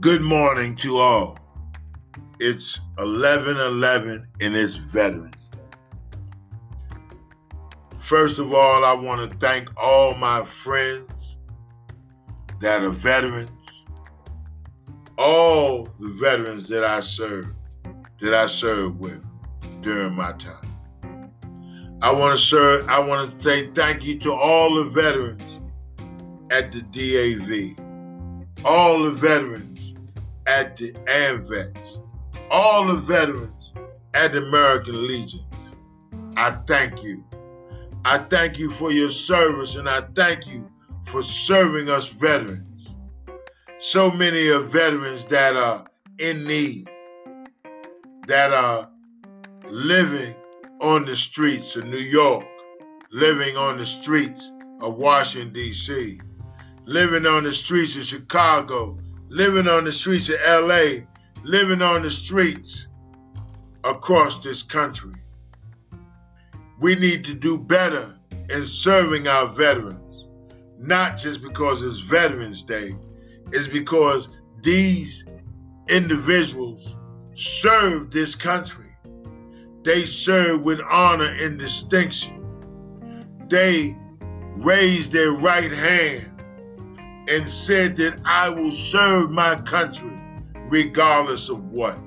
Good morning to all. It's 11:11 and it's Veterans Day. First of all, I want to thank all my friends that are veterans, all the veterans that I served, that I served with during my time. I want to serve, I want to say thank you to all the veterans at the DAV, all the veterans at the AMVETS, all the veterans at the American Legion. I thank you. I thank you for your service and I thank you for serving us veterans. So many of veterans that are in need, that are living on the streets of New York, living on the streets of Washington, D.C., living on the streets of Chicago, living on the streets of LA, living on the streets across this country. We need to do better in serving our veterans, not just because it's Veterans Day, it's because these individuals serve this country. They serve with honor and distinction. They raised their right hand and said that I will serve my country regardless of what.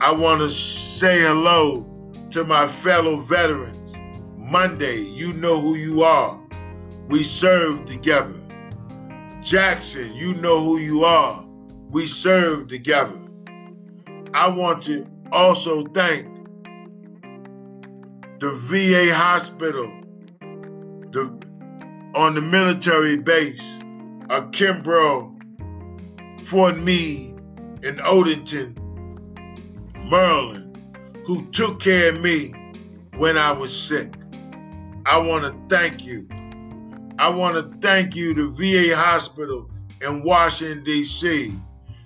I want to say hello to my fellow veterans. Monday, you know who you are. We served together. Jackson, you know who you are. We served together. I want to also thank the VA hospital, the on the military base of Kimbrough, Fort Meade, and Odenton, Maryland, who took care of me when I was sick. I want to thank you. I want to thank you, the VA hospital in Washington, D.C.,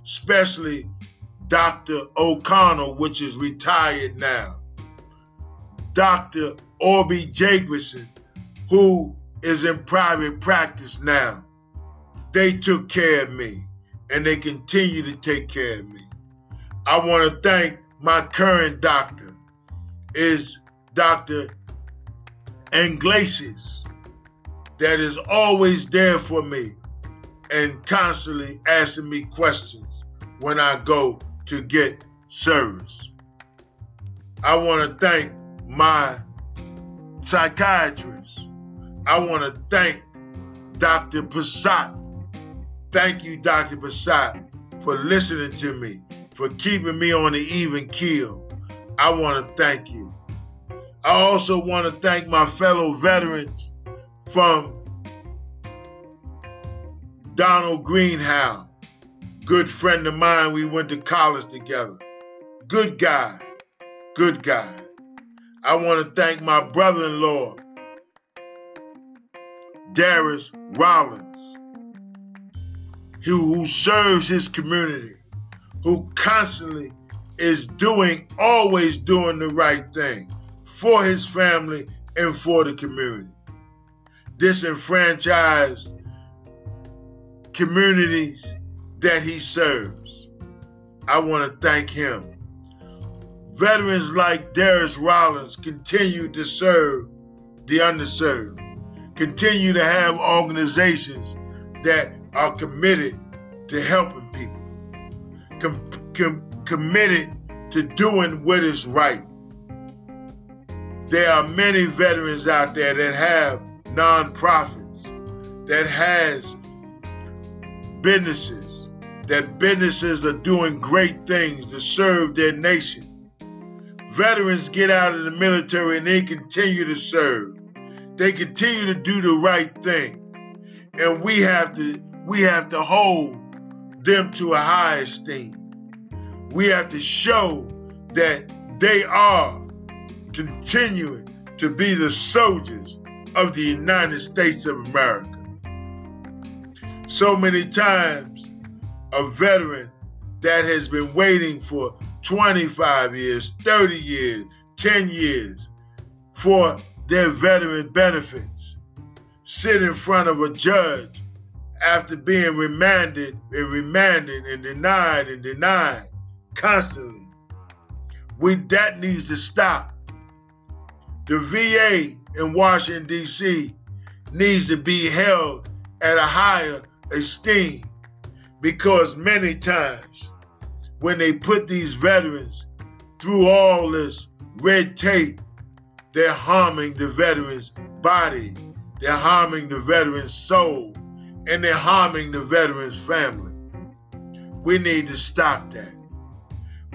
especially Dr. O'Connell, which is retired now, Dr. Orby Jacobson, who is in private practice now. They took care of me and they continue to take care of me. I want to thank my current doctor is Dr. Anglesias that is always there for me and constantly asking me questions when I go to get service. I want to thank my psychiatrist I want to thank Dr. Passat. Thank you, Dr. Passat, for listening to me, for keeping me on the even keel. I want to thank you. I also want to thank my fellow veterans from Donald Greenhow, good friend of mine. We went to college together. Good guy, good guy. I want to thank my brother in law, Darius Rollins, who, serves his community, who constantly is doing, always doing the right thing for his family and for the community. Disenfranchised communities that he serves. I want to thank him. Veterans like Darius Rollins continue to serve the underserved continue to have organizations that are committed to helping people, com- com- committed to doing what is right. There are many veterans out there that have nonprofits, that has businesses, that businesses are doing great things to serve their nation. Veterans get out of the military and they continue to serve they continue to do the right thing. And we have to we have to hold them to a high esteem. We have to show that they are continuing to be the soldiers of the United States of America. So many times, a veteran that has been waiting for 25 years, 30 years, 10 years for their veteran benefits, sit in front of a judge after being remanded and remanded and denied and denied constantly. We that needs to stop. The VA in Washington D.C. needs to be held at a higher esteem because many times when they put these veterans through all this red tape, they're harming the veteran's body, they're harming the veteran's soul, and they're harming the veteran's family. We need to stop that.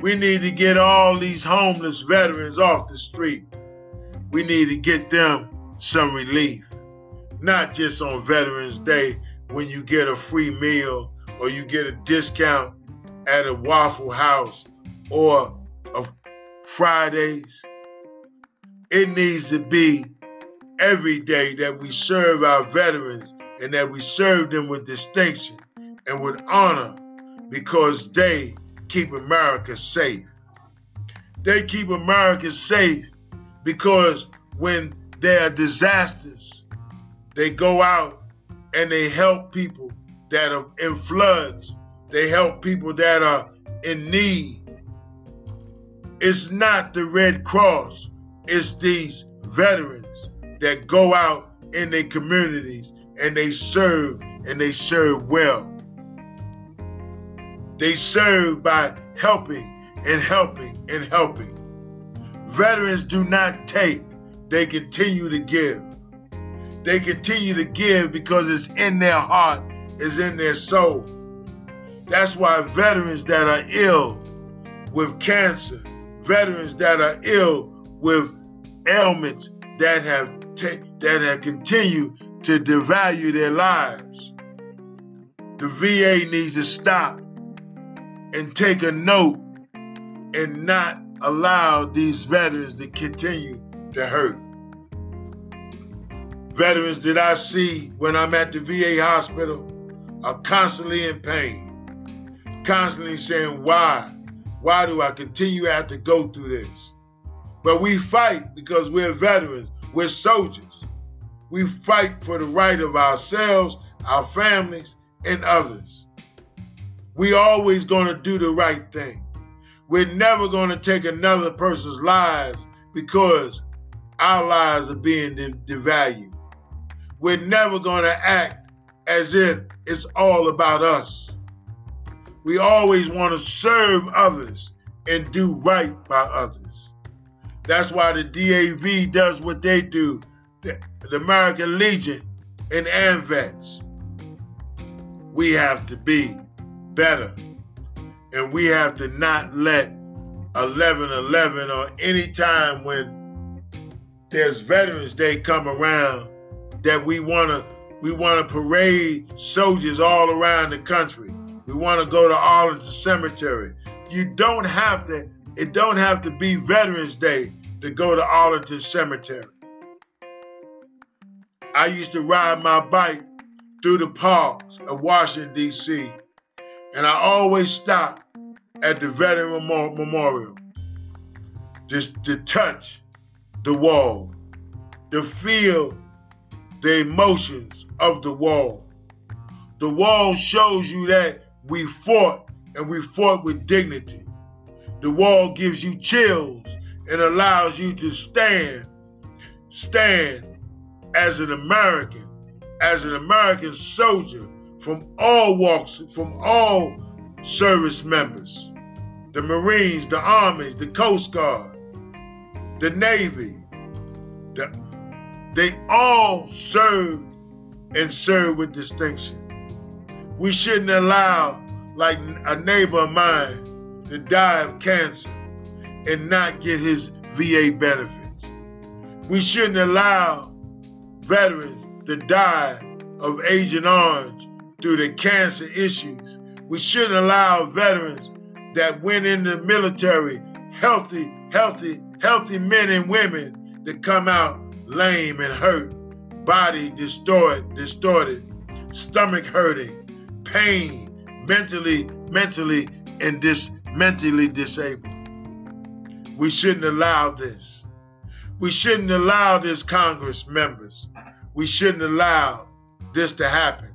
We need to get all these homeless veterans off the street. We need to get them some relief. Not just on Veterans Day when you get a free meal or you get a discount at a Waffle House or Fridays. It needs to be every day that we serve our veterans and that we serve them with distinction and with honor because they keep America safe. They keep America safe because when there are disasters, they go out and they help people that are in floods. They help people that are in need. It's not the Red Cross, it's these veterans that go out in their communities and they serve and they serve well. They serve by helping and helping and helping. Veterans do not take, they continue to give. They continue to give because it's in their heart, it's in their soul. That's why veterans that are ill with cancer, veterans that are ill with ailments that have that have continued to devalue their lives. The VA needs to stop and take a note and not allow these veterans to continue to hurt. Veterans that I see when I'm at the VA hospital are constantly in pain, constantly saying, Why? Why do I continue to have to go through this? But we fight because we're veterans, we're soldiers. We fight for the right of ourselves, our families, and others. We always going to do the right thing. We're never going to take another person's lives because our lives are being devalued. We're never going to act as if it's all about us. We always want to serve others and do right by others. That's why the DAV does what they do, the, the American Legion and AMVETS. We have to be better. And we have to not let 11 11 or any time when there's Veterans Day come around that we want to we want to parade soldiers all around the country. We want to go to Arlington Cemetery. You don't have to it don't have to be Veterans Day to go to Arlington Cemetery. I used to ride my bike through the parks of Washington D.C. and I always stop at the Veteran Memorial just to touch the wall, to feel the emotions of the wall. The wall shows you that we fought and we fought with dignity. The wall gives you chills and allows you to stand, stand as an American, as an American soldier from all walks, from all service members the Marines, the Armies, the Coast Guard, the Navy. The, they all serve and serve with distinction. We shouldn't allow, like a neighbor of mine, to die of cancer and not get his VA benefits. We shouldn't allow veterans to die of Agent Orange through the cancer issues. We shouldn't allow veterans that went in the military, healthy, healthy, healthy men and women that come out lame and hurt, body distorted, distorted, stomach hurting, pain, mentally, mentally, and dis mentally disabled. We shouldn't allow this. We shouldn't allow this, Congress members. We shouldn't allow this to happen.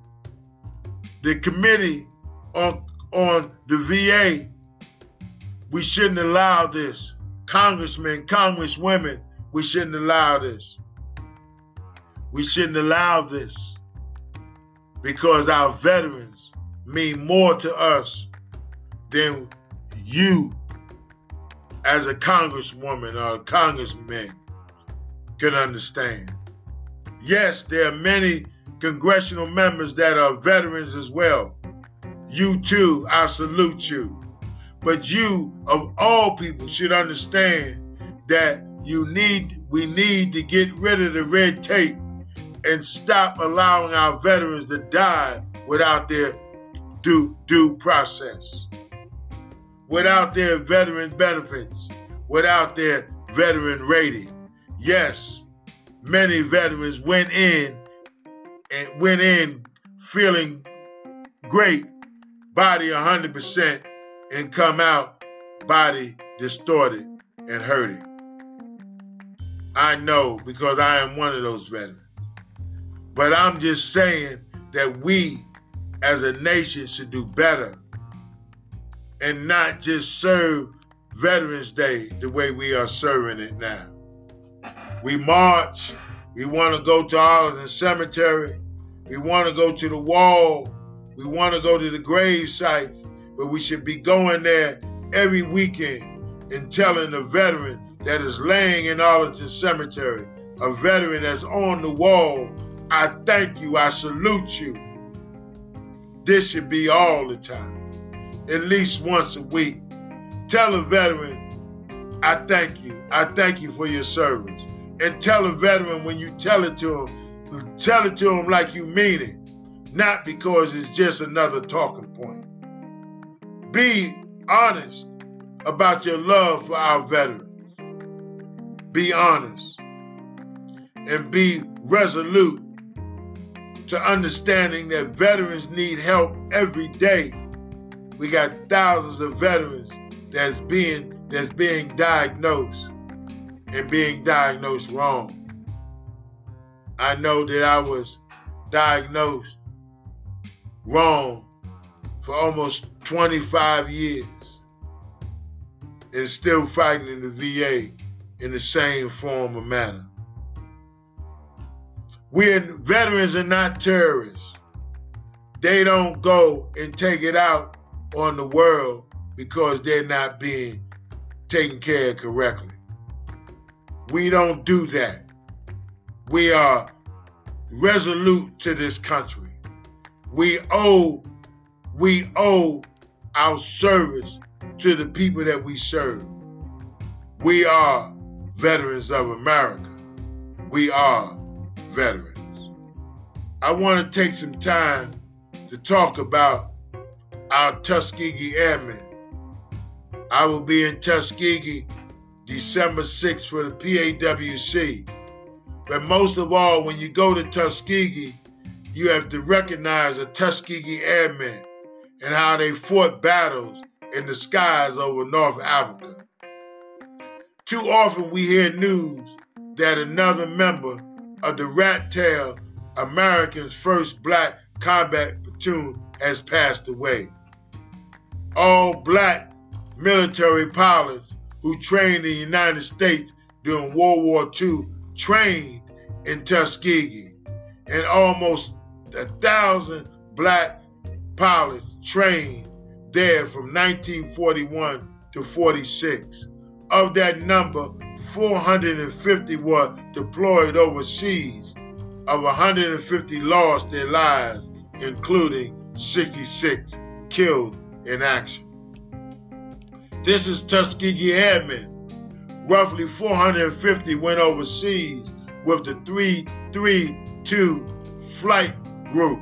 the committee on on the VA, we shouldn't allow this. Congressmen, congresswomen, we shouldn't allow this. We shouldn't allow this because our veterans mean more to us than you as a congresswoman or a congressman can understand. Yes, there are many congressional members that are veterans as well. You too, I salute you. But you, of all people, should understand that you need, we need to get rid of the red tape and stop allowing our veterans to die without their due due process, without their veteran benefits, without their veteran rating. Yes, many veterans went in and went in feeling great, body 100%, and come out body distorted and hurting. I know because I am one of those veterans. But I'm just saying that we as a nation should do better and not just serve Veterans Day the way we are serving it now. We march, we want to go to Arlington Cemetery, we want to go to the wall, we want to go to the grave sites, but we should be going there every weekend and telling the veteran that is laying in Arlington Cemetery, a veteran that's on the wall, I thank you, I salute you. This should be all the time, at least once a week. Tell a veteran, I thank you. I thank you for your service. And tell a veteran when you tell it to him, tell it to him like you mean it, not because it's just another talking point. Be honest about your love for our veterans. Be honest and be resolute to understanding that veterans need help every day. We got thousands of veterans that's being that's being diagnosed and being diagnosed wrong. I know that I was diagnosed wrong for almost 25 years and still fighting in the VA in the same form or manner. We're veterans are not terrorists. They don't go and take it out on the world because they're not being taken care of correctly. We don't do that. We are resolute to this country. We owe we owe our service to the people that we serve. We are veterans of America. We are veterans. I want to take some time to talk about our Tuskegee Airmen. I will be in Tuskegee December 6th for the PAWC. But most of all, when you go to Tuskegee, you have to recognize the Tuskegee Airmen and how they fought battles in the skies over North Africa. Too often we hear news that another member of the Red Tail American's first black combat platoon has passed away. All black military pilots who trained in the United States during World War II trained in Tuskegee, and almost a thousand black pilots trained there from 1941 to 46. Of that number, 450 were deployed overseas. Of 150 lost their lives, including 66 killed in action. This is Tuskegee Airmen. Roughly 450 went overseas with the 332 flight group.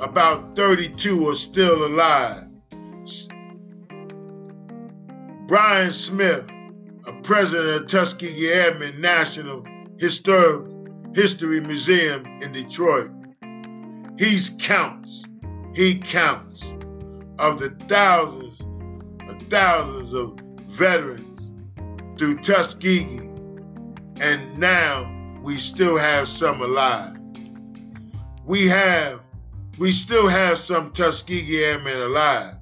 About 32 are still alive. Brian Smith a president of Tuskegee Airmen National Historic History Museum in Detroit. He counts, he counts of the thousands of thousands of veterans through Tuskegee, and now we still have some alive. We have, we still have some Tuskegee Airmen alive,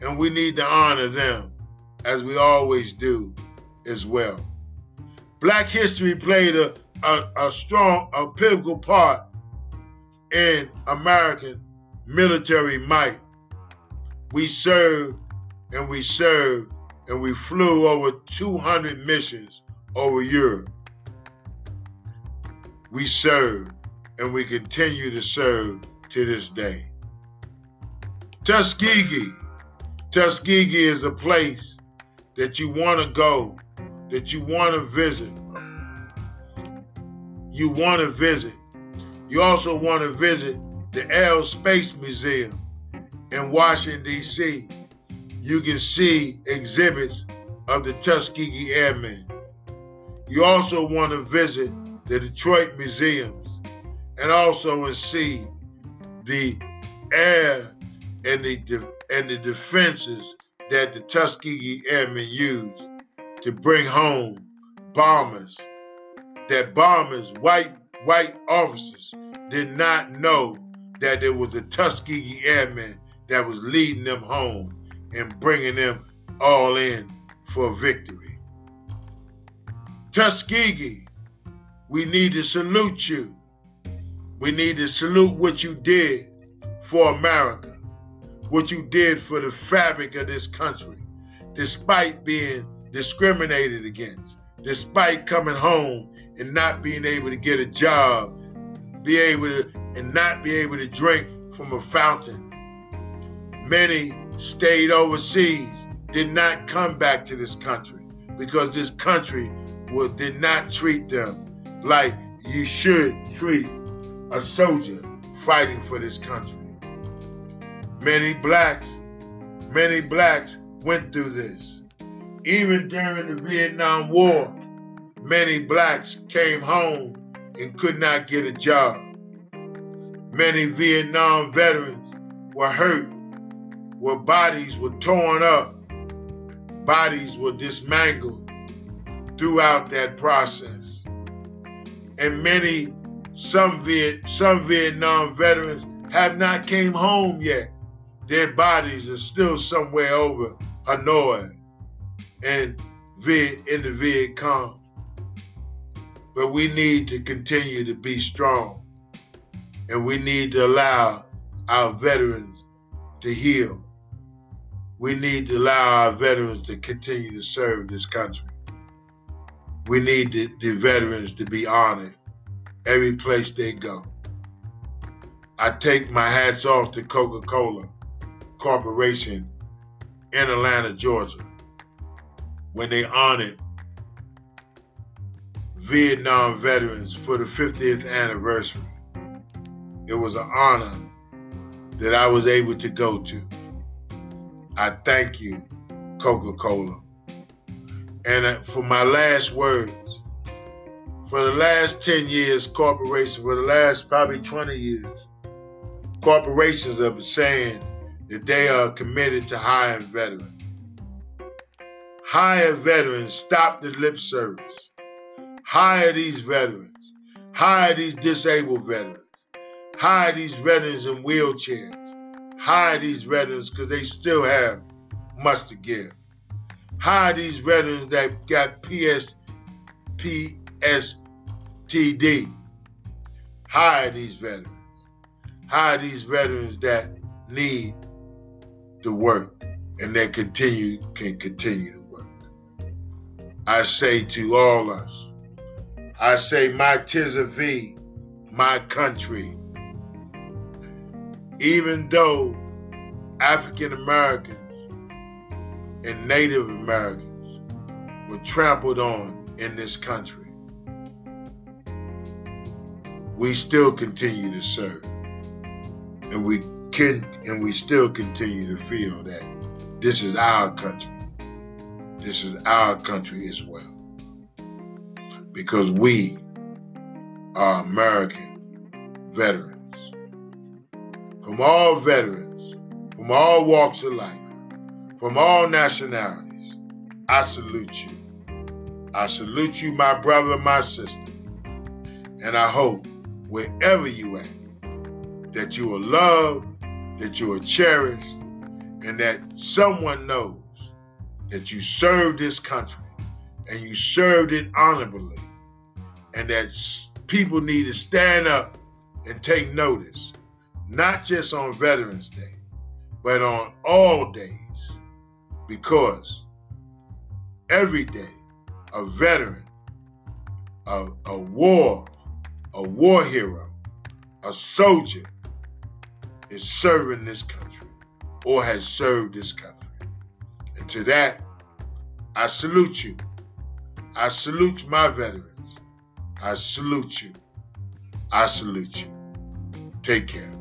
and we need to honor them as we always do as well. Black history played a, a, a strong, a pivotal part in American military might. We served and we served and we flew over 200 missions over Europe. We served and we continue to serve to this day. Tuskegee. Tuskegee is a place that you want to go, that you want to visit. You want to visit. You also want to visit the Air Space Museum in Washington, D.C. You can see exhibits of the Tuskegee Airmen. You also want to visit the Detroit Museums and also see the air and the and the defenses that the Tuskegee Airmen used to bring home bombers. That bombers, white white officers, did not know that there was a Tuskegee Airman that was leading them home and bringing them all in for victory. Tuskegee, we need to salute you. We need to salute what you did for America, what you did for the fabric of this country, despite being discriminated against, despite coming home and not being able to get a job, be able to and not be able to drink from a fountain. Many stayed overseas, did not come back to this country because this country did not treat them like you should treat a soldier fighting for this country. Many blacks, many blacks went through this. Even during the Vietnam War, many blacks came home and could not get a job. Many Vietnam veterans were hurt, where bodies were torn up, bodies were dismangled throughout that process. And many some Viet, some Vietnam veterans have not came home yet. Their bodies are still somewhere over Hanoi and Viet, in the Viet Cong. But we need to continue to be strong. And we need to allow our veterans to heal. We need to allow our veterans to continue to serve this country. We need the, the veterans to be honored every place they go. I take my hats off to Coca Cola Corporation in Atlanta, Georgia, when they honored Vietnam veterans for the 50th anniversary. It was an honor that I was able to go to. I thank you, Coca Cola. And uh, for my last words, for the last 10 years, corporations, for the last probably 20 years, corporations have been saying that they are committed to hiring veterans. Hire veterans, stop the lip service. Hire these veterans. Hire these disabled veterans. Hire these veterans in wheelchairs. Hire these veterans because they still have much to give. Hire these veterans that got PS, PS, TD. Hire these veterans. Hire these veterans that need the work and that continue can continue to work. I say to all us, I say my tis of thee, my country. Even though African Americans and Native Americans were trampled on in this country we still continue to serve. And we can and we still continue to feel that this is our country. This is our country as well. Because we are American veterans. From all veterans, from all walks of life, from all nationalities, I salute you. I salute you, my brother, my sister. And I hope wherever you at, that you are loved, that you are cherished, and that someone knows that you served this country and you served it honorably, and that people need to stand up and take notice, not just on Veterans Day, but on all days, because every day a veteran, a, a war, a war hero, a soldier is serving this country or has served this country. And to that, I salute you. I salute my veterans. I salute you. I salute you. Take care.